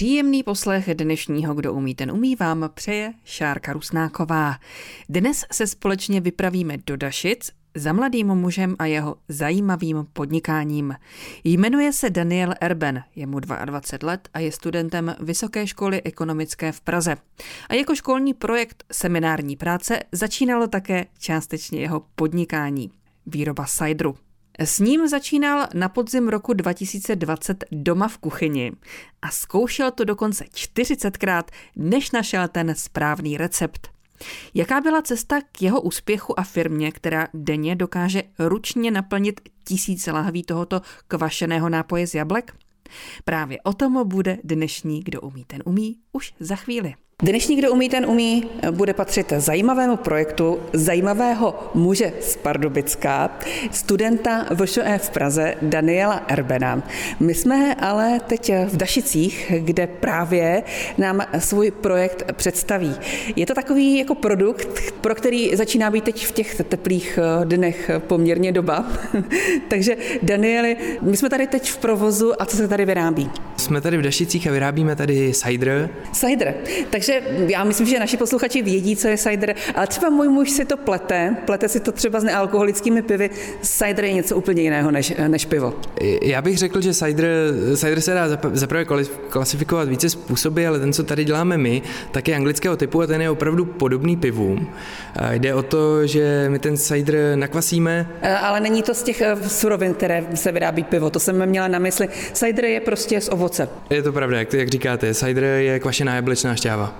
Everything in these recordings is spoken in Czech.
Příjemný poslech dnešního Kdo umí, ten umí vám přeje Šárka Rusnáková. Dnes se společně vypravíme do Dašic za mladým mužem a jeho zajímavým podnikáním. Jmenuje se Daniel Erben, je mu 22 let a je studentem Vysoké školy ekonomické v Praze. A jako školní projekt seminární práce začínalo také částečně jeho podnikání. Výroba sajdru. S ním začínal na podzim roku 2020 doma v kuchyni a zkoušel to dokonce 40krát, než našel ten správný recept. Jaká byla cesta k jeho úspěchu a firmě, která denně dokáže ručně naplnit tisíce lahví tohoto kvašeného nápoje z jablek? Právě o tom bude dnešní Kdo umí, ten umí už za chvíli. Dnešní Kdo umí, ten umí bude patřit zajímavému projektu zajímavého muže z Pardubická, studenta VŠE v Praze Daniela Erbena. My jsme ale teď v Dašicích, kde právě nám svůj projekt představí. Je to takový jako produkt, pro který začíná být teď v těch teplých dnech poměrně doba. Takže Danieli, my jsme tady teď v provozu a co se tady vyrábí? Jsme tady v Dašicích a vyrábíme tady cider. Cider. Takže takže já myslím, že naši posluchači vědí, co je cider, ale třeba můj muž si to plete, plete si to třeba s nealkoholickými pivy. Cider je něco úplně jiného než, než pivo. Já bych řekl, že cider, cider se dá zaprvé klasifikovat více způsoby, ale ten, co tady děláme my, tak je anglického typu a ten je opravdu podobný pivům. Jde o to, že my ten cider nakvasíme. Ale není to z těch eh, surovin, které se vyrábí pivo, to jsem měla na mysli. Cider je prostě z ovoce. Je to pravda, jak, jak říkáte, cider je kvašená jablečná šťáva.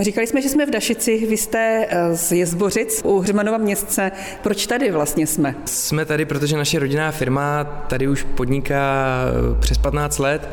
Říkali jsme, že jsme v Dašici, vy jste eh, z Jezbořic u Hřmanova městce. Proč tady vlastně jsme? Jsme tady, protože naše rodinná firma tady už podniká eh, přes 15 let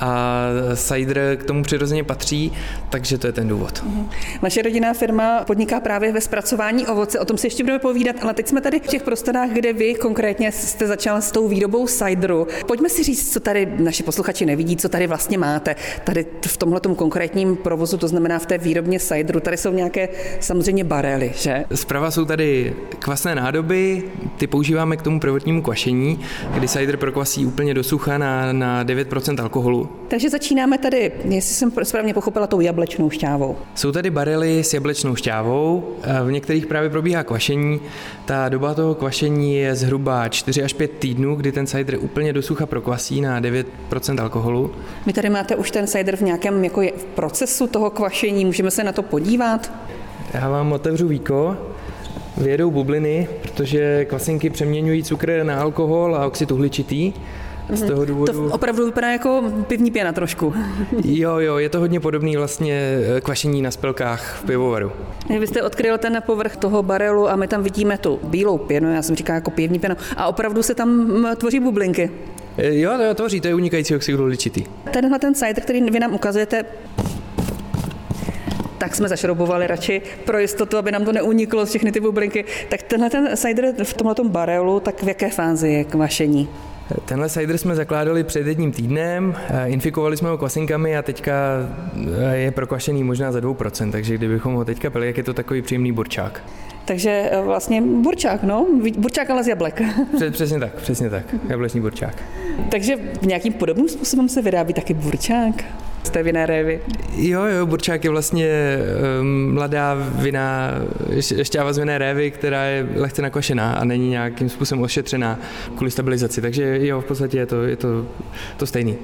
a cider k tomu přirozeně patří, takže to je ten důvod. Mhm. Vaše rodinná firma podniká právě ve zpracování ovoce, o tom si ještě budeme povídat, ale teď jsme tady v těch prostorách, kde vy konkrétně jste začal s tou výrobou cideru. Pojďme si říct, co tady naši posluchači nevidí, co tady vlastně máte. Tady v tomhle konkrétním provozu, to znamená v té výrobně cideru, tady jsou nějaké samozřejmě barely, že? Zprava jsou tady kvasné nádoby, ty používáme k tomu prvotnímu kvašení, kdy cider prokvasí úplně do sucha na, na 9% alkoholu takže začínáme tady, jestli jsem správně pochopila, tou jablečnou šťávou. Jsou tady barely s jablečnou šťávou, v některých právě probíhá kvašení. Ta doba toho kvašení je zhruba 4 až 5 týdnů, kdy ten cider úplně do sucha prokvasí na 9% alkoholu. Vy tady máte už ten cider v nějakém jako je, v procesu toho kvašení, můžeme se na to podívat? Já vám otevřu víko. Vyjedou bubliny, protože kvasinky přeměňují cukr na alkohol a oxid uhličitý. Z toho důvodu... To opravdu vypadá jako pivní pěna trošku. jo, jo, je to hodně podobný vlastně eh, kvašení na spelkách v pivovaru. Vy jste odkryl ten povrch toho barelu a my tam vidíme tu bílou pěnu, já jsem říkal jako pivní pěnu, a opravdu se tam tvoří bublinky. Eh, jo, to tvoří, to je unikající oxid uhličitý. Tenhle ten cider, který vy nám ukazujete, tak jsme zašroubovali radši pro jistotu, aby nám to neuniklo z všechny ty bublinky. Tak tenhle ten cider v tomhle barelu, tak v jaké fázi je kvašení? Tenhle cider jsme zakládali před jedním týdnem, eh, infikovali jsme ho kvasinkami a teďka eh, je prokvašený možná za 2%, takže kdybychom ho teďka pili, jak je to takový příjemný burčák. Takže eh, vlastně burčák, no, burčák ale z jablek. Přesně tak, přesně tak, jablečný burčák. Takže nějakým podobným způsobem se vyrábí taky burčák z té vinné révy. Jo, jo, burčák je vlastně um, mladá vinná šťáva z vinné révy, která je lehce nakvašená a není nějakým způsobem ošetřená kvůli stabilizaci. Takže jo, v podstatě je to, je to, to stejný.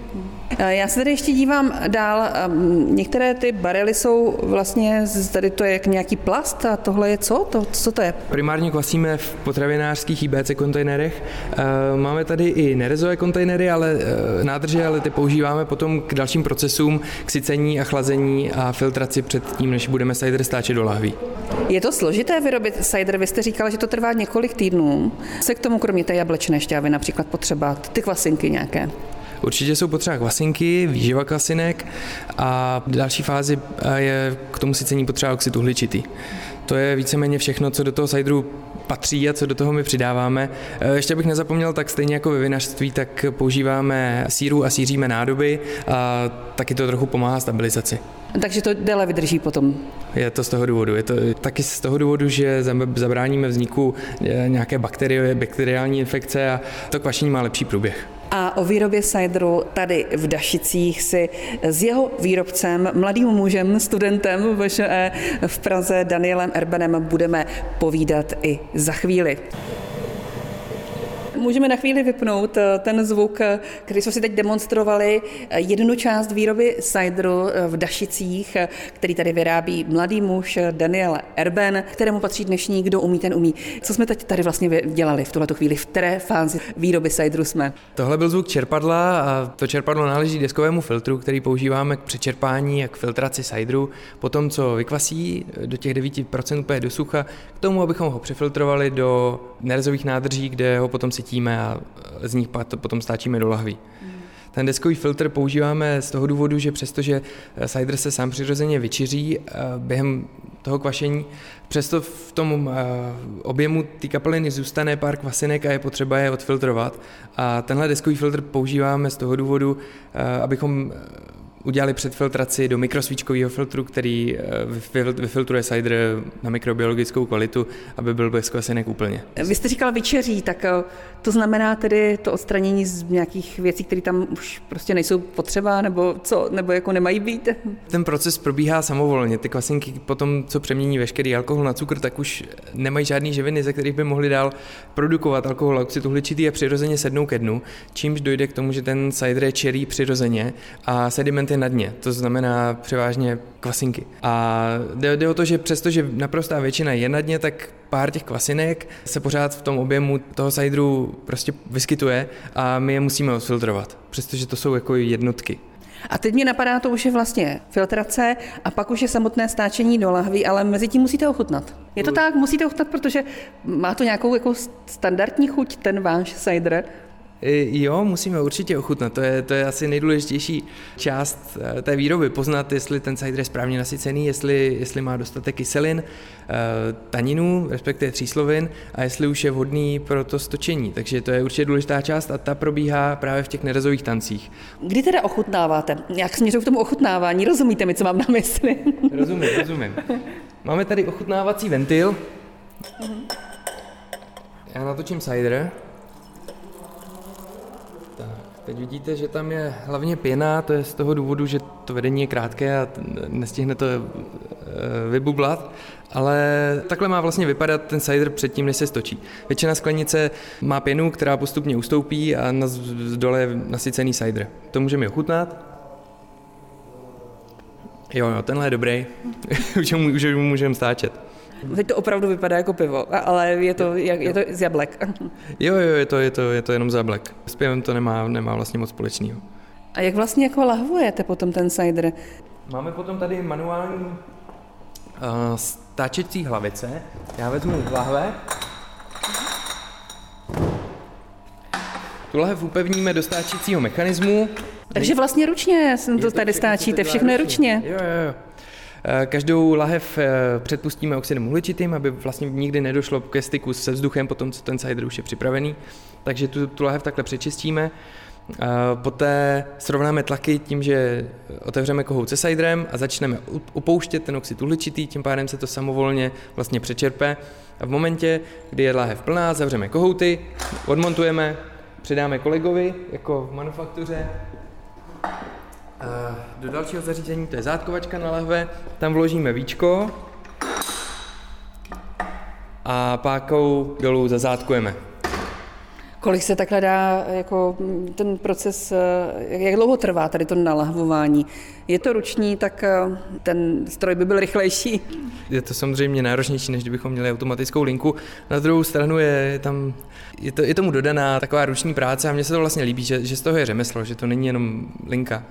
Eh, já se tady ještě dívám dál. Ehm, některé ty barely jsou vlastně, tady to je jak nějaký plast a tohle je co? To, co to je? Primárně kvasíme v potravinářských IBC kontejnerech. Eh, máme tady i nerezové kontejnery, ale eh, nádrže, ale ty používáme potom k dalším procesům, k sycení a chlazení a filtraci před tím, než budeme cider stáčet do lahví. Je to složité vyrobit cider? Vy jste říkala, že to trvá několik týdnů. Se k tomu kromě té jablečné šťávy například potřeba ty kvasinky nějaké? Určitě jsou potřeba kvasinky, výživa kvasinek a v další fázi je k tomu sycení potřeba oxid uhličitý. To je víceméně všechno, co do toho cideru patří a co do toho my přidáváme. E, ještě bych nezapomněl, tak stejně jako ve vinařství, tak používáme síru a síříme nádoby a taky to trochu pomáhá stabilizaci. Takže to déle vydrží potom. Je to z toho důvodu. Je to taky z toho důvodu, že zabráníme vzniku e, nějaké bakterie, bakteriální infekce a to kvašení má lepší průběh. A o výrobě cideru tady v Dašicích si s jeho výrobcem, mladým mužem, studentem VŠE v Praze Danielem Erbenem budeme povídat i za chvíli můžeme na chvíli vypnout eh, ten zvuk, eh, který jsme si teď demonstrovali, eh, jednu část výroby cideru v Dašicích, který tady vyrábí mladý muž Daniel Erben, kterému patří dnešní Kdo umí, ten umí. Co jsme teď tady vlastně dělali v tuhle chvíli? V které fázi výroby cideru jsme? Tohle byl zvuk čerpadla a to čerpadlo náleží deskovému filtru, který používáme k přečerpání a k filtraci cideru. Potom, co vykvasí do těch 9% úplně do sucha, k tomu, abychom ho přefiltrovali do nerezových nádrží, kde ho potom si čistíme a z nich potom stáčíme do lahví. Ten deskový filtr používáme z toho důvodu, že přestože cider se sám přirozeně vyčiří eh, během toho kvašení, přesto v tom eh, objemu té kapeliny zůstane pár kvasinek a je potřeba je odfiltrovat. A tenhle deskový filtr používáme z toho důvodu, eh, abychom udělali předfiltraci do mikrosvíčkového filtru, který eh, vyfiltruje cider na mikrobiologickou kvalitu, aby byl bez kvasinek úplně. Vy jste říkal vyčeří, tak eh, to znamená tedy to odstranění z nějakých věcí, které tam už prostě nejsou potřeba, nebo co, nebo jako nemají být? Ten proces probíhá samovolně. Ty kvasinky potom, co přemění veškerý alkohol na cukr, tak už nemají žádný živiny, ze kterých by mohli dál produkovat alkohol a uhličitý a přirozeně sednou ke dnu, čímž dojde k tomu, že ten cider je čerý přirozeně a sediment je na dně, to znamená převážně kvasinky. A jde, jde o to, že přestože naprostá většina je na dně, tak pár těch kvasinek se pořád v tom objemu toho cideru prostě vyskytuje a my je musíme odfiltrovat, přestože to jsou jako jednotky. A teď mě napadá, to už je vlastně filtrace a pak už je samotné stáčení do lahví, ale mezi tím musíte ochutnat. Je to tak, musíte ochutnat, protože má to nějakou jako standardní chuť, ten váš cider, Jo, musíme určitě ochutnat. To je, to je asi nejdůležitější část eh, té výroby. Poznat, jestli ten cider je správně nasycený, jestli, jestli má dostatek kyselin, eh, taninů, respektive tříslovin a jestli už je vhodný pro to stočení. Takže to je určitě důležitá část a ta probíhá právě v těch nerezových tancích. Kdy teda ochutnáváte? Jak směřuji k tomu ochutnávání? Rozumíte mi, co mám na mysli? Rozumím, rozumím. Máme tady ochutnávací ventil. Já natočím cider. Teď vidíte, že tam je hlavně pěna, to je z toho důvodu, že to vedení je krátké a nestihne to eh, vybublat, ale takhle má vlastně vypadat ten cider předtím, než se stočí. Většina sklenice má pěnu, která postupně ustoupí a na dole je nasycený cider. To můžeme ochutnat. Jo, jo, tenhle je dobrý. už, ho, můžeme stáčet. Teď to opravdu vypadá jako pivo, ale je to, je to z jablek. Jo, jo, je to, je to, je to jenom z jablek. S pivem to nemá, nemá vlastně moc společného. A jak vlastně jako lahvujete potom ten cider? Máme potom tady manuální uh, stáčecí hlavice. Já vezmu lahve. Tu lahev upevníme do stáčecího mechanismu. Takže vlastně ručně to tady stáčíte, všechno je ručně. Jo, jo, jo. Eh, každou lahev eh, předpustíme oxidem uhličitým, aby vlastně nikdy nedošlo ke styku se vzduchem, potom co ten cider už je připravený. Takže tu, tu lahev takhle přečistíme. Eh, poté srovnáme tlaky tím, že otevřeme kohout se ciderem a začneme upouštět ten oxid uhličitý, tím pádem se to samovolně vlastně přečerpe. A v momentě, kdy je lahev plná, zavřeme kohouty, odmontujeme, předáme kolegovi, jako v manufaktuře, do dalšího zařízení, to je zátkovačka na lahve, tam vložíme víčko a pákou dolů zazátkujeme. Kolik se takhle dá jako ten proces, jak dlouho trvá tady to nalahvování? Je to ruční, tak eh, ten stroj by byl rychlejší? Je to samozřejmě náročnější, než kdybychom měli automatickou linku. Na druhou stranu je tam, je, to, je tomu dodaná taková ruční práce a mně se to vlastně líbí, že, že z toho je řemeslo, že to není jenom linka.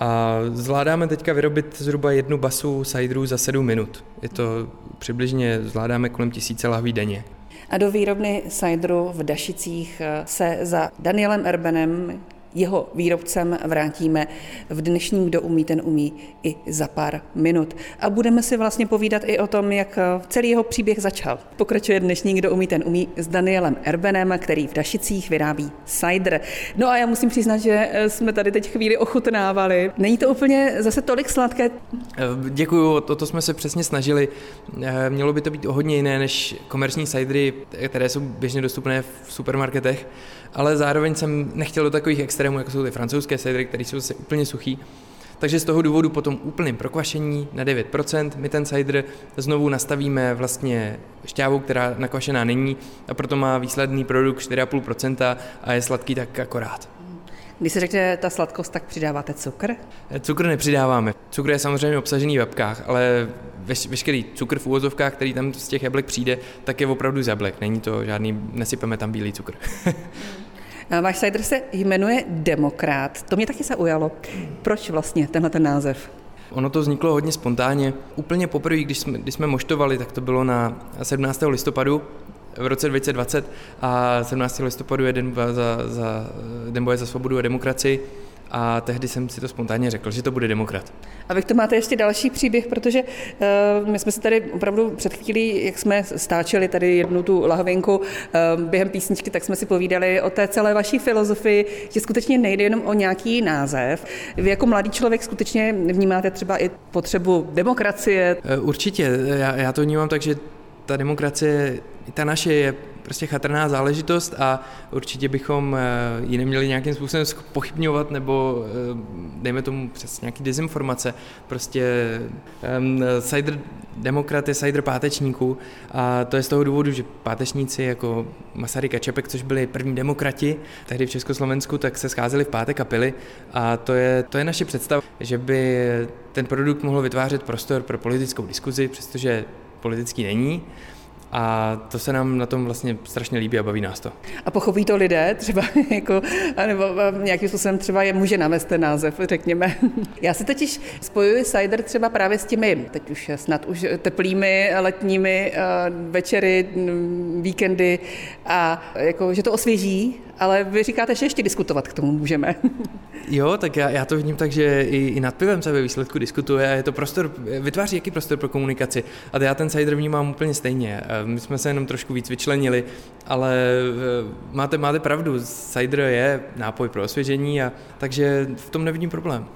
A zvládáme teďka vyrobit zhruba jednu basu ciderů za 7 minut. Je to přibližně, zvládáme kolem tisíce lahví denně. A do výrobny cideru v Dašicích se za Danielem Erbenem jeho výrobcem vrátíme v dnešním Kdo umí, ten umí i za pár minut. A budeme si vlastně povídat i o tom, jak celý jeho příběh začal. Pokračuje dnešní Kdo umí, ten umí s Danielem Erbenem, který v Dašicích vyrábí cider. No a já musím přiznat, že jsme tady teď chvíli ochutnávali. Není to úplně zase tolik sladké? Děkuju, o to jsme se přesně snažili. Mělo by to být o hodně jiné než komerční cidery, které jsou běžně dostupné v supermarketech ale zároveň jsem nechtěl do takových extrémů, jako jsou ty francouzské cidery, které jsou zase úplně suchý. Takže z toho důvodu po tom úplném prokvašení na 9% my ten cider znovu nastavíme vlastně šťávou, která nakvašená není a proto má výsledný produkt 4,5% a je sladký tak akorát. Když se řekne ta sladkost, tak přidáváte cukr? Cukr nepřidáváme. Cukr je samozřejmě obsažený v jabkách, ale veš, veškerý cukr v úvozovkách, který tam z těch jablek přijde, tak je opravdu z jablek. Není to žádný, nesypeme tam bílý cukr. Váš cider se jmenuje Demokrat. To mě taky zaujalo. Proč vlastně tenhle ten název? Ono to vzniklo hodně spontánně. Úplně poprvé, když jsme, když jsme moštovali, tak to bylo na 17. listopadu v roce 2020 a 17. listopadu je den, za, za, den boje za svobodu a demokracii a tehdy jsem si to spontánně řekl, že to bude demokrat. A vy to máte ještě další příběh, protože uh, my jsme se tady opravdu před chvílí, jak jsme stáčeli tady jednu tu lahvinku uh, během písničky, tak jsme si povídali o té celé vaší filozofii, že skutečně nejde jenom o nějaký název. Vy jako mladý člověk skutečně vnímáte třeba i potřebu demokracie? Uh, určitě, já, já to vnímám tak, že ta demokracie, ta naše je prostě chatrná záležitost a určitě bychom eh, ji neměli nějakým způsobem pochybňovat nebo eh, dejme tomu přes nějaký dezinformace. Prostě um, cider demokrat je cider pátečníků a to je z toho důvodu, že pátečníci jako Masaryk a Čepek, což byli první demokrati tehdy v Československu, tak se scházeli v pátek a pili a to je, to je naše představa, že by ten produkt mohl vytvářet prostor pro politickou diskuzi, přestože politický není. A to se nám na tom vlastně strašně líbí a baví nás to. A pochopí to lidé třeba, jako, nebo nějakým způsobem třeba je může navést ten název, řekněme. Já si totiž spojuji cider třeba právě s těmi, teď už snad už teplými letními uh, večery, víkendy a jako, že to osvěží, ale vy říkáte, že ještě diskutovat k tomu můžeme. Jo, tak já, já to vidím tak, že i, i nad pivem se ve výsledku diskutuje a je to prostor, vytváří jaký prostor pro komunikaci. A já ten cider vnímám úplně stejně. My jsme se jenom trošku víc vyčlenili, ale e, máte, máte pravdu, cider je nápoj pro osvěžení, a, takže v tom nevidím problém.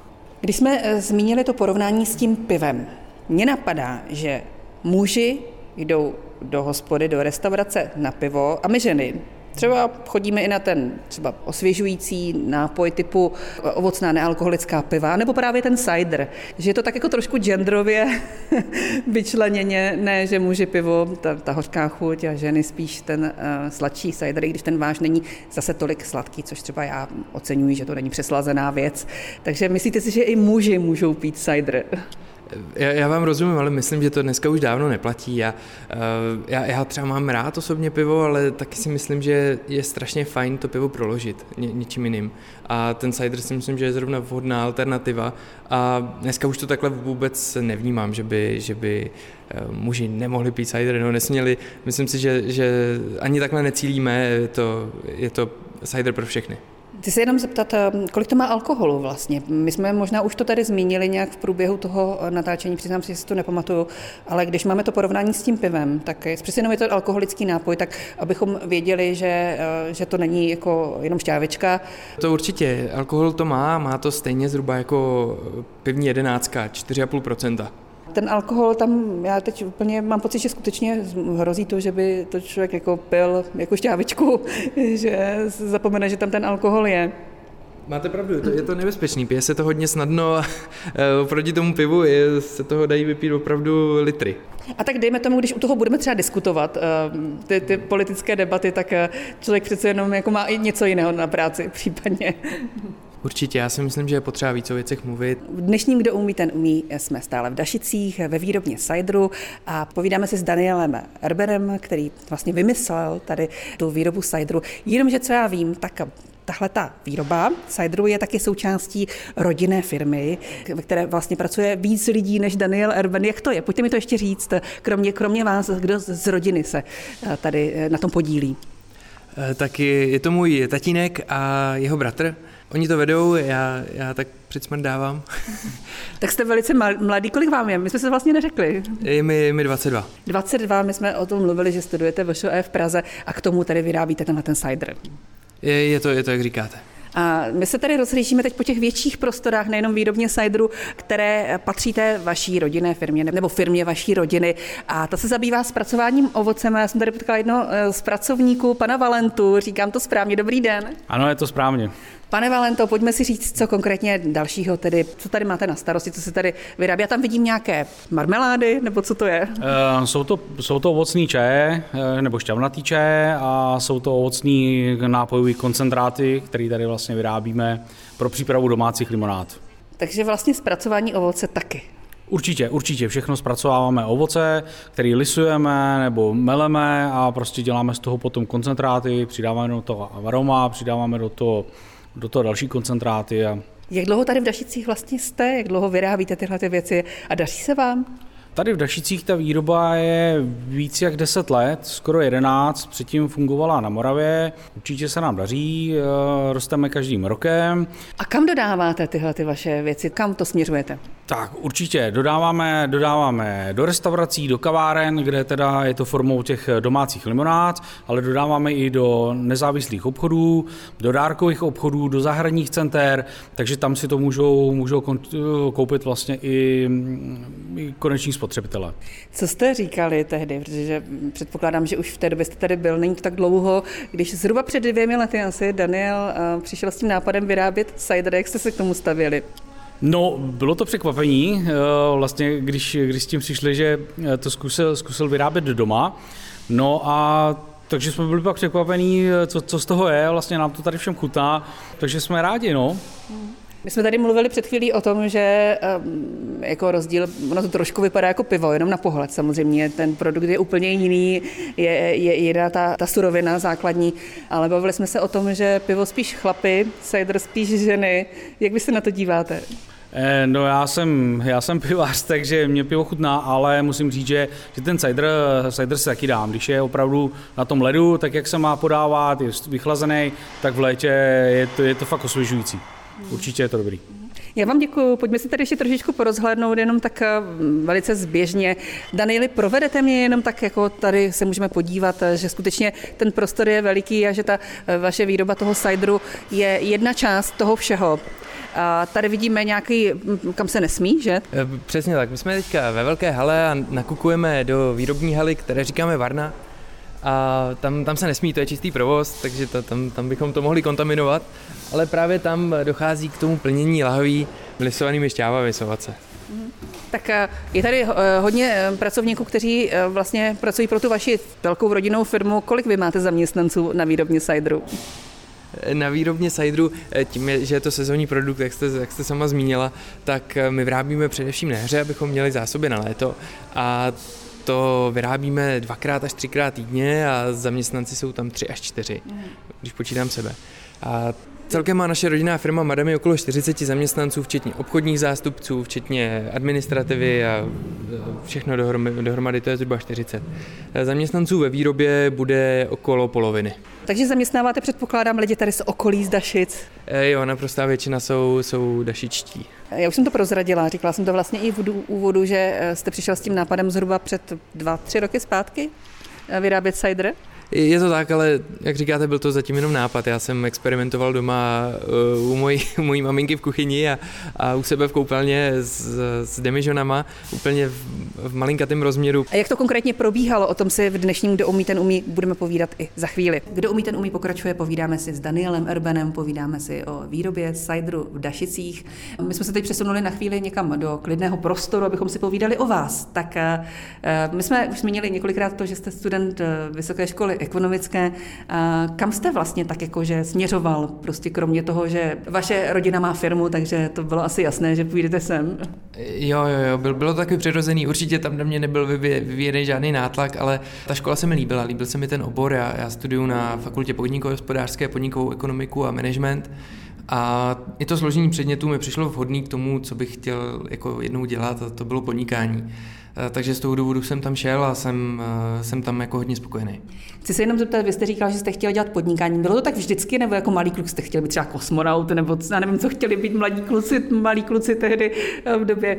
Když jsme e, zmínili to porovnání s tím pivem, mně napadá, že muži jdou do hospody, do restaurace na pivo a my ženy Třeba chodíme i na ten třeba osvěžující nápoj typu ovocná nealkoholická piva, nebo právě ten cider, že je to tak jako trošku genderově vyčleněně, ne, že muži pivo, ta, ta hořká chuť a ženy spíš ten uh, sladší cider, i když ten váš není zase tolik sladký, což třeba já oceňuji, že to není přeslazená věc. Takže myslíte si, že i muži můžou pít cider? Já, já vám rozumím, ale myslím, že to dneska už dávno neplatí. Já, eh, já, já třeba mám rád osobně pivo, ale taky si myslím, že je strašně fajn to pivo proložit ně, něčím jiným. A ten cider si myslím, že je zrovna vhodná alternativa. A dneska už to takhle vůbec nevnímám, že by, že by eh, muži nemohli pít cider, no nesměli. Myslím si, že, že ani takhle necílíme, je to, je to cider pro všechny. Chci se jenom zeptat, eh, kolik to má alkoholu vlastně? My jsme možná už to tady zmínili nějak v průběhu toho eh, natáčení, přiznám si, že si to nepamatuju, ale když máme to porovnání s tím pivem, tak přece jenom je to alkoholický nápoj, tak abychom věděli, že, eh, že to není jako jenom šťávečka. To určitě, alkohol to má, má to stejně zhruba jako pivní jedenáctka, 4,5% ten alkohol tam, já teď úplně mám pocit, že skutečně hrozí to, že by to člověk jako pil jako šťávičku, že zapomene, že tam ten alkohol je. Máte pravdu, to, je to nebezpečný, pije se to hodně snadno a e, oproti tomu pivu je, se toho dají vypít opravdu litry. A tak dejme tomu, když u toho budeme třeba diskutovat, e, ty, ty politické debaty, tak e, člověk přece jenom jako má i něco jiného na práci případně. Určitě, já si myslím, že je potřeba víc o věcech mluvit. V dnešním Kdo umí, ten umí jsme stále v Dašicích ve výrobně Sajdru a povídáme si s Danielem Erberem, který vlastně vymyslel tady tu výrobu Sajdru. Jenomže co já vím, tak Tahle ta výroba Cideru je taky součástí rodinné firmy, ve které vlastně pracuje víc lidí než Daniel Erben. Jak to je? Pojďte mi to ještě říct, kromě, kromě vás, kdo z rodiny se eh, tady eh, na tom podílí. Eh, tak je, je to můj tatínek a jeho bratr. Oni to vedou, já, já tak předsmrdávám. tak jste velice mladý, kolik vám je? My jsme se vlastně neřekli. Je mi, mi 22. 22, my jsme o tom mluvili, že studujete v v Praze a k tomu tady vyrábíte tenhle ten cider. Je, je, to, je to, jak říkáte. A my se tady rozhlížíme teď po těch větších prostorách, nejenom výrobně Cideru, které patří té vaší rodinné firmě nebo firmě vaší rodiny. A ta se zabývá zpracováním ovocem. Já jsem tady potkala jednoho eh, z pracovníků, pana Valentu. Říkám to správně. Dobrý den. Ano, je to správně. Pane Valento, pojďme si říct, co konkrétně dalšího tedy, co tady máte na starosti, co se tady vyrábí. Já tam vidím nějaké marmelády, nebo co to je? Uh, jsou, to, jsou to ovocný čaje, uh, nebo šťavnatý čaje a jsou to ovocní nápojové koncentráty, které tady vlastně vyrábíme pro přípravu domácích limonád. Takže vlastně zpracování ovoce taky. Určitě, určitě. Všechno zpracováváme ovoce, který lisujeme nebo meleme a prostě děláme z toho potom koncentráty, přidáváme do toho aroma, přidáváme do toho do toho další koncentráty. A... Jak dlouho tady v Dašicích vlastně jste? Jak dlouho vyrábíte tyhle ty věci a daří se vám? Tady v Dašicích ta výroba je víc jak 10 let, skoro 11. Předtím fungovala na Moravě. Určitě se nám daří, eh, rosteme každým rokem. A kam dodáváte tyhle ty vaše věci? Kam to směřujete? Tak určitě dodáváme, dodáváme do restaurací, do kaváren, kde teda je to formou těch domácích limonád, ale dodáváme i do nezávislých obchodů, do dárkových obchodů, do zahradních center, takže tam si to můžou, můžou koupit vlastně i, i koneční spotřebitele. Co jste říkali tehdy, protože předpokládám, že už v té době jste tady byl, není to tak dlouho, když zhruba před dvěmi lety asi Daniel eh, přišel s tím nápadem vyrábět cider, jak jste se k tomu stavili? No, bylo to překvapení, eh, vlastně, když, když s tím přišli, že eh, to zkusil, zkusil vyrábět doma. No a takže jsme byli pak překvapení, co, co z toho je, vlastně nám to tady všem chutná, takže jsme rádi, no. My jsme tady mluvili před chvílí o tom, že jako rozdíl, ono to trošku vypadá jako pivo, jenom na pohled samozřejmě, ten produkt je úplně jiný, je, je jiná ta, ta surovina základní, ale bavili jsme se o tom, že pivo spíš chlapy, cider spíš ženy. Jak vy se na to díváte? Eh, no já jsem, já jsem pivář, takže mě pivo chutná, ale musím říct, že, že ten cider, cider si taky dám. Když je opravdu na tom ledu, tak jak se má podávat, je vychlazený, tak v létě je to, je to fakt osvěžující. Určitě je to dobrý. Já vám děkuji. Pojďme si tady ještě trošičku porozhlédnout, jenom tak eh, velice zběžně. Danieli, provedete mě jenom tak, jako tady se můžeme podívat, eh, že skutečně ten prostor je veliký a že ta eh, vaše výroba toho cideru je jedna část toho všeho. A tady vidíme nějaký, kam se nesmí, že? Přesně tak. My jsme teďka ve velké hale a nakukujeme do výrobní haly, které říkáme Varna a tam, tam se nesmí, to je čistý provoz, takže to, tam, tam bychom to mohli kontaminovat, ale právě tam dochází k tomu plnění lahví lisovanými šťávami sovace. Mhm. Tak eh, je tady eh, hodně eh, pracovníků, kteří vlastně pracují pro tu vaši velkou rodinnou firmu. Kolik vy máte zaměstnanců na výrobně cideru? Na výrobně cideru, tím, že je to sezónní produkt, jak jste, jak jste sama zmínila, tak my vyrábíme především na hře, abychom měli zásoby na léto a to vyrábíme dvakrát až třikrát týdně a zaměstnanci jsou tam tři až čtyři, když počítám sebe. A Celkem má naše rodinná firma Madamy okolo 40 zaměstnanců, včetně obchodních zástupců, včetně administrativy a e, všechno dohromady, dohromady to je zhruba 40. Zaměstnanců ve výrobě bude okolo poloviny. Takže zaměstnáváte, předpokládám, lidi tady z okolí, z Dašic? E, jo, naprostá většina jsou, jsou dašičtí. Já už jsem to prozradila, říkala jsem to vlastně i v úvodu, že e, jste přišel s tím nápadem zhruba před dva, tři roky zpátky vyrábět cider. Je to tak, ale jak říkáte, byl to zatím jenom nápad. Já jsem experimentoval doma uh, u mojí, u mojí maminky v kuchyni a, a u sebe v koupelně s, s demižonama, úplně v, v malinkatém rozměru. A jak to konkrétně probíhalo? O tom si v dnešním Kdo umí, ten umí budeme povídat i za chvíli. Kdo umí, ten umí pokračuje, povídáme si s Danielem Erbenem, povídáme si o výrobě cideru v Dašicích. My jsme se teď přesunuli na chvíli někam do klidného prostoru, abychom si povídali o vás. Tak uh, my jsme už zmínili několikrát to, že jste student uh, vysoké školy ekonomické. Kam jste vlastně tak jakože směřoval, prostě kromě toho, že vaše rodina má firmu, takže to bylo asi jasné, že půjdete sem? Jo, jo, jo, bylo, bylo to taky přirozený, určitě tam na mě nebyl vyvíjený žádný nátlak, ale ta škola se mi líbila, líbil se mi ten obor, já, já studuju na fakultě podnikové hospodářské, podnikovou ekonomiku a management. A i to složení předmětů mi přišlo vhodný k tomu, co bych chtěl jako jednou dělat, a to bylo podnikání. Eh, takže z toho důvodu jsem tam šel a jsem, eh, jsem tam jako hodně spokojený. Chci se jenom zeptat, vy jste říkal, že jste chtěl dělat podnikání. Bylo to tak vždycky, nebo jako malý kluk jste chtěl být třeba kosmonaut, nebo já nevím, co chtěli být mladí kluci, malí kluci tehdy eh, v době,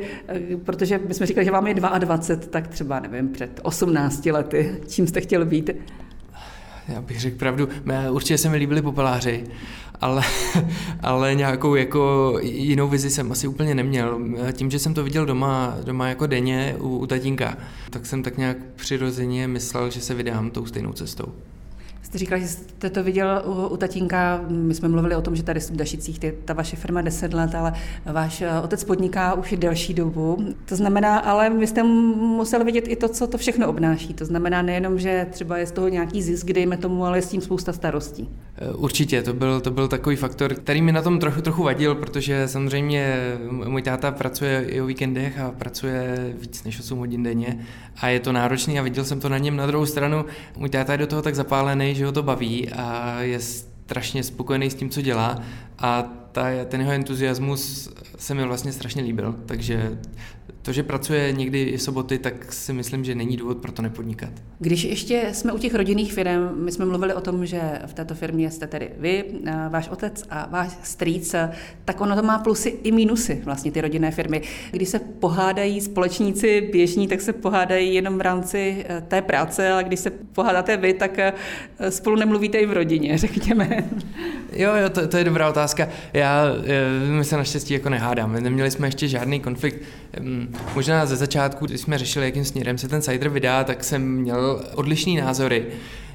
protože my jsme říkali, že vám je 22, tak třeba nevím, před 18 lety, čím jste chtěl být? Já bych řekl pravdu, určitě se mi líbili popeláři, ale, ale nějakou jako jinou vizi jsem asi úplně neměl. Tím, že jsem to viděl doma, doma jako denně u, u tatínka, tak jsem tak nějak přirozeně myslel, že se vydám tou stejnou cestou. Jste říkal, že jste to viděl u, u tatínka, my jsme mluvili o tom, že tady v Dašicích je ta vaše firma 10 let, ale váš eh, otec podniká už delší dobu. To znamená, ale vy jste musel vidět i to, co to všechno obnáší. To znamená nejenom, že třeba je z toho nějaký zisk, dejme tomu, ale je s tím spousta starostí. Eh, určitě, to byl, to byl takový faktor, který mi na tom trochu, trochu vadil, protože samozřejmě můj táta pracuje i o víkendech a pracuje víc než 8 hodin denně a je to náročný a viděl jsem to na něm. Na druhou stranu, můj táta je do toho tak zapálený, že ho to baví a je strašně spokojený s tím, co dělá a ta, ten jeho entuziasmus se mi vlastně strašně líbil, takže to, že pracuje někdy i soboty, tak si myslím, že není důvod pro to nepodnikat. Když ještě jsme u těch rodinných firm, my jsme mluvili o tom, že v této firmě jste tedy vy, váš otec a váš strýc, tak ono to má plusy i minusy, vlastně ty rodinné firmy. Když se pohádají společníci běžní, tak se pohádají jenom v rámci eh, té práce, ale když se pohádáte vy, tak eh, spolu nemluvíte i v rodině, řekněme. Jo, jo, to, to je dobrá otázka. Já, eh, my se naštěstí jako nehádáme. Neměli jsme ještě žádný konflikt. Možná ze začátku, když jsme řešili, jakým směrem se ten cider vydá, tak jsem měl odlišný názory.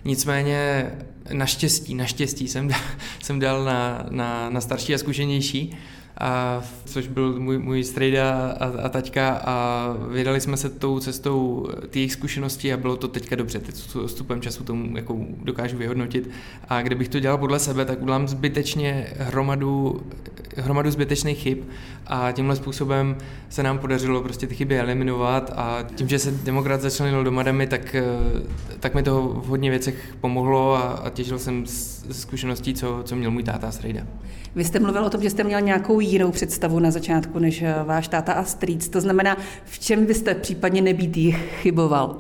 Nicméně naštěstí, naštěstí jsem, jsem dal na, na, na starší a zkušenější a, což byl můj, můj strejda a, a taťka a vydali jsme se tou cestou ty jejich zkušenosti a bylo to teďka dobře, teď s stupem času tomu jako dokážu vyhodnotit a kdybych to dělal podle sebe, tak udělám zbytečně hromadu, hromadu zbytečných chyb a tímhle způsobem se nám podařilo prostě ty chyby eliminovat a tím, že se demokrat začal do madamy, tak, tak mi to v hodně věcech pomohlo a, a těžil jsem z zkušeností, co, co měl můj táta Strejda. Vy jste mluvil o tom, že jste měl nějakou jinou představu na začátku než eh, váš táta a strýc. To znamená, v čem byste případně nebýt jich chyboval?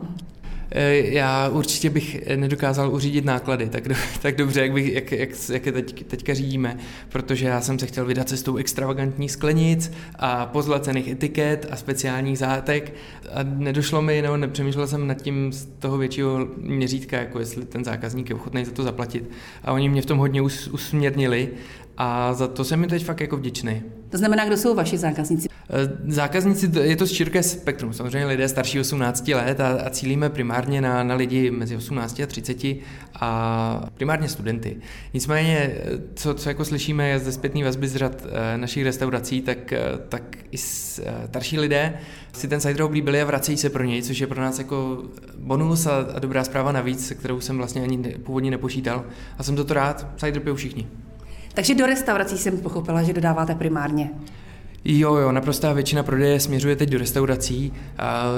Eh, já určitě bych nedokázal uřídit náklady tak, do, tak dobře, jak, bych, jak, jak, jak je teď, teďka řídíme, protože já jsem se chtěl vydat cestou extravagantních sklenic a pozlacených etiket a speciálních zátek a nedošlo mi, nebo nepřemýšlel jsem nad tím z toho většího měřítka, jako jestli ten zákazník je ochotný za to zaplatit. A oni mě v tom hodně us, usměrnili a za to jsem mi teď fakt jako vděčný. To znamená, kdo jsou vaši zákazníci? Eh, zákazníci, je to široké spektrum, samozřejmě lidé starší 18 let a, a cílíme primárně na, na lidi mezi 18 a 30 a primárně studenty. Nicméně, eh, co, co jako slyšíme ze zpětné vazby z řad eh, našich restaurací, tak, tak i starší lidé si ten cider oblíbili a vracejí se pro něj, což je pro nás jako bonus a, a dobrá zpráva navíc, se kterou jsem vlastně ani původně nepočítal. A jsem to to rád, cider pijou všichni. Takže do restaurací jsem pochopila, že dodáváte primárně. Jo, jo, naprostá většina prodeje směřuje teď do restaurací.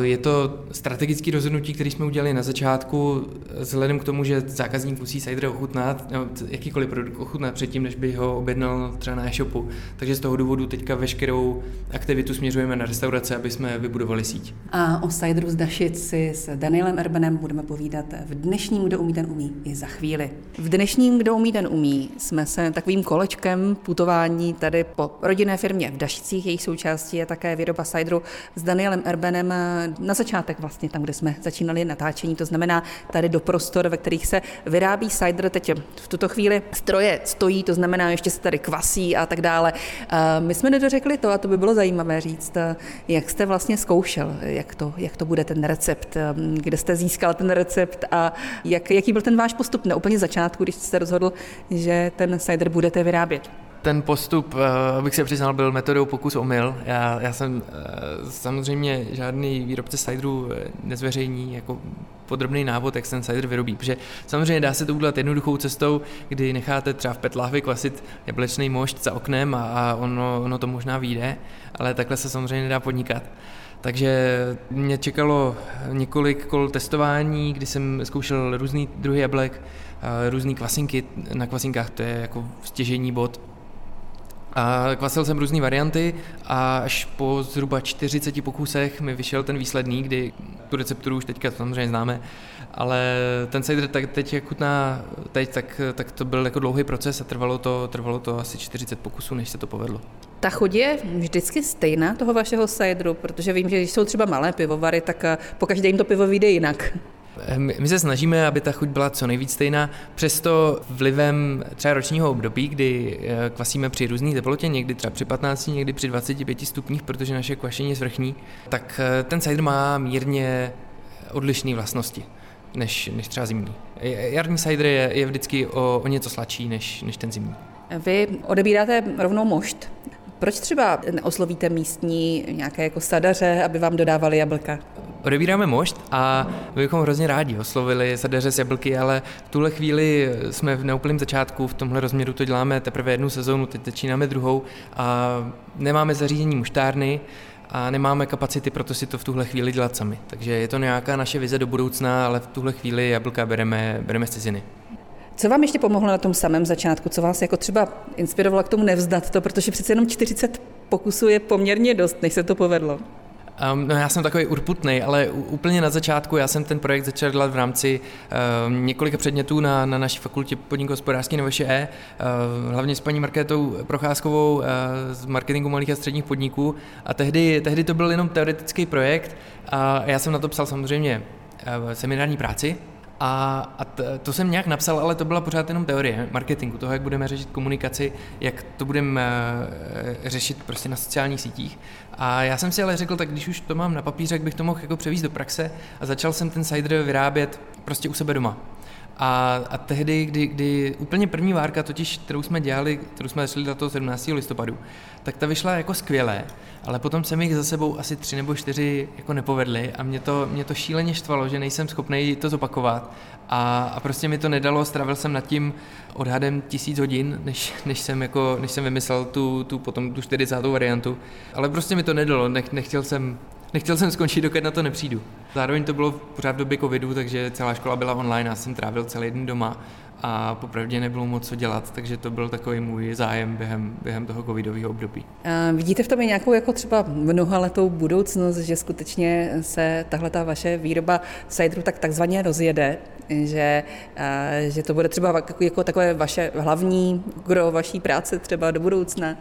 Je to strategický rozhodnutí, který jsme udělali na začátku, vzhledem k tomu, že zákazník musí cider ochutnat, nebo jakýkoliv produkt ochutnat předtím, než by ho objednal třeba na e-shopu. Takže z toho důvodu teďka veškerou aktivitu směřujeme na restaurace, aby jsme vybudovali síť. A o cideru z Dašic si s Danielem Erbenem budeme povídat v dnešním Kdo umí, ten umí i za chvíli. V dnešním Kdo umí, ten umí jsme se takovým kolečkem putování tady po rodinné firmě v Dašicích akcích. Jejich součástí je také výroba cideru s Danielem Erbenem eh, na začátek vlastně, tam, kde jsme začínali natáčení, to znamená tady do prostor, ve kterých se vyrábí cider. Teď v tuto chvíli stroje stojí, to znamená, ještě se tady kvasí a tak dále. Eh, my jsme nedořekli to, a to by bylo zajímavé říct, eh, jak jste vlastně zkoušel, jak to, jak to bude ten recept, kde jste získal ten recept a jak, jaký byl ten váš postup na úplně začátku, když jste rozhodl, že ten cider budete vyrábět ten postup, eh, abych se přiznal, byl metodou pokus omyl. Já, já jsem eh, samozřejmě žádný výrobce cideru eh, nezveřejní jako podrobný návod, jak se ten cider vyrobí. Protože samozřejmě dá se to udělat jednoduchou cestou, kdy necháte třeba v petláhvi kvasit jablečný mošt za oknem a, a ono, ono to možná vyjde, ale takhle se samozřejmě nedá podnikat. Takže mě čekalo několik kol testování, kdy jsem zkoušel různý druhy jablek, různé kvasinky. Na kvasinkách to je jako stěžení bod a kvasil jsem různé varianty a až po zhruba 40 pokusech mi vyšel ten výsledný, kdy tu recepturu už teďka samozřejmě známe, ale ten cider tak teď jak chutná teď, tak, tak to byl jako dlouhý proces a trvalo to, trvalo to asi 40 pokusů, než se to povedlo. Ta chuť je vždycky stejná toho vašeho cideru, protože vím, že když jsou třeba malé pivovary, tak po každém to pivo vyjde jinak. My se snažíme, aby ta chuť byla co nejvíc stejná, přesto vlivem třeba ročního období, kdy eh, kvasíme při různých teplotě, někdy třeba při 15, někdy při 25 stupních, protože naše kvašení je svrchní, tak eh, ten cider má mírně odlišné vlastnosti než, než třeba zimní. Jarní cider je, je vždycky o, o něco sladší než, než ten zimní. Vy odebíráte rovnou mošt. Proč třeba neoslovíte místní nějaké jako sadaře, aby vám dodávali jablka? Odebíráme mošt a my bychom hrozně rádi oslovili sadaře z jablky, ale v tuhle chvíli jsme v neúplném začátku, v tomhle rozměru to děláme teprve jednu sezónu, teď začínáme druhou a nemáme zařízení muštárny, a nemáme kapacity, proto si to v tuhle chvíli dělat sami. Takže je to nějaká naše vize do budoucna, ale v tuhle chvíli jablka bereme, bereme z ciziny. Co vám ještě pomohlo na tom samém začátku? Co vás jako třeba inspirovalo k tomu nevzdat to? Protože přece jenom 40 pokusů je poměrně dost, než se to povedlo. Um, no já jsem takový urputný, ale úplně na začátku já jsem ten projekt začal dělat v rámci um, několika předmětů na, na naší fakultě podniků hospodářský nebo E, uh, hlavně s paní Markétou Procházkovou uh, z marketingu malých a středních podniků. A tehdy, tehdy to byl jenom teoretický projekt a já jsem na to psal samozřejmě uh, seminární práci, a, a t, to jsem nějak napsal, ale to byla pořád jenom teorie marketingu, toho, jak budeme řešit komunikaci, jak to budeme uh, řešit prostě na sociálních sítích. A já jsem si ale řekl, tak když už to mám na papíře, jak bych to mohl jako převíst do praxe a začal jsem ten cider vyrábět prostě u sebe doma. A, a tehdy, kdy, kdy úplně první várka, totiž, kterou jsme dělali, kterou jsme začali na toho 17. listopadu, tak ta vyšla jako skvělé, ale potom se mi jich za sebou asi tři nebo čtyři jako nepovedly a mě to, mě to šíleně štvalo, že nejsem schopný to zopakovat a, a prostě mi to nedalo, stravil jsem nad tím odhadem tisíc hodin, než, než, jsem, jako, než jsem vymyslel tu, tu potom tu 40. variantu, ale prostě mi to nedalo, Nech, nechtěl jsem nechtěl jsem skončit, dokud na to nepřijdu. Zároveň to bylo pořád v době covidu, takže celá škola byla online, já jsem trávil celý den doma a popravdě nebylo moc co dělat, takže to byl takový můj zájem během, během toho covidového období. A vidíte v tom i nějakou jako třeba mnohaletou budoucnost, že skutečně se tahle ta vaše výroba cideru tak takzvaně rozjede, že, že to bude třeba jako, jako takové vaše hlavní gro vaší práce třeba do budoucna?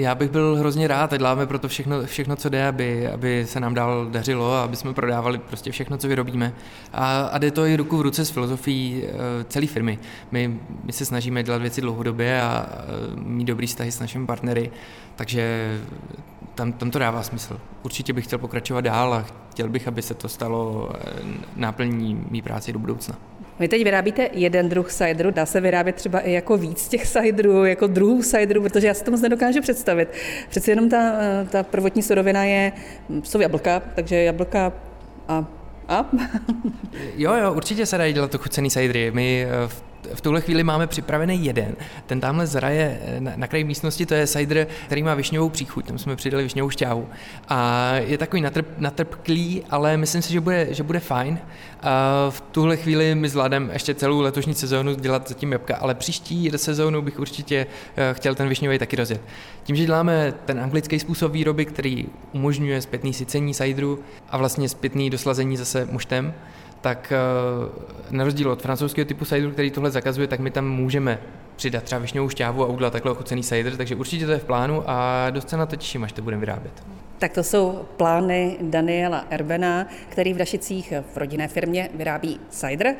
Já bych byl hrozně rád, děláme pro to všechno, všechno co jde, aby, aby se nám dál dařilo a aby jsme prodávali prostě všechno, co vyrobíme. A, a jde to i ruku v ruce s filozofií uh, celé firmy. My, my se snažíme dělat věci dlouhodobě a mít dobrý vztahy s našimi partnery, takže tam, tam to dává smysl. Určitě bych chtěl pokračovat dál a chtěl bych, aby se to stalo eh, náplní mý práci do budoucna. Vy teď vyrábíte jeden druh cideru, dá se vyrábět třeba i jako víc těch ciderů, jako druhů ciderů, protože já si to moc nedokážu představit. Přece jenom ta, ta prvotní surovina je, jsou jablka, takže jablka a a? jo, jo, určitě se dají dělat to chucený cidery. My eh, v v tuhle chvíli máme připravený jeden. Ten tamhle zraje eh, na, na kraji místnosti, to je cider, který má višňovou příchuť, tam jsme přidali višňovou šťávu. A je takový natrp, natrpklý, ale myslím si, že bude, že bude fajn. A v tuhle chvíli my zvládneme ještě celou letošní sezónu dělat zatím jabka, ale příští sezónu bych určitě eh, chtěl ten višňový taky rozjet. Tím, že děláme ten anglický způsob výroby, který umožňuje zpětný sycení cideru a vlastně zpětný doslazení zase muštem, tak eh, na rozdíl od francouzského typu cideru, který tohle zakazuje, tak my tam můžeme přidat třeba višňovou šťávu a udělat takhle ochucený cider, takže určitě to je v plánu a dost se na to těším, až to budeme vyrábět. Tak to jsou plány Daniela Erbena, který v Dašicích v rodinné firmě vyrábí cider.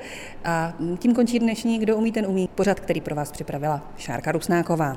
A tím končí dnešní Kdo umí, ten umí pořad, který pro vás připravila Šárka Rusnáková.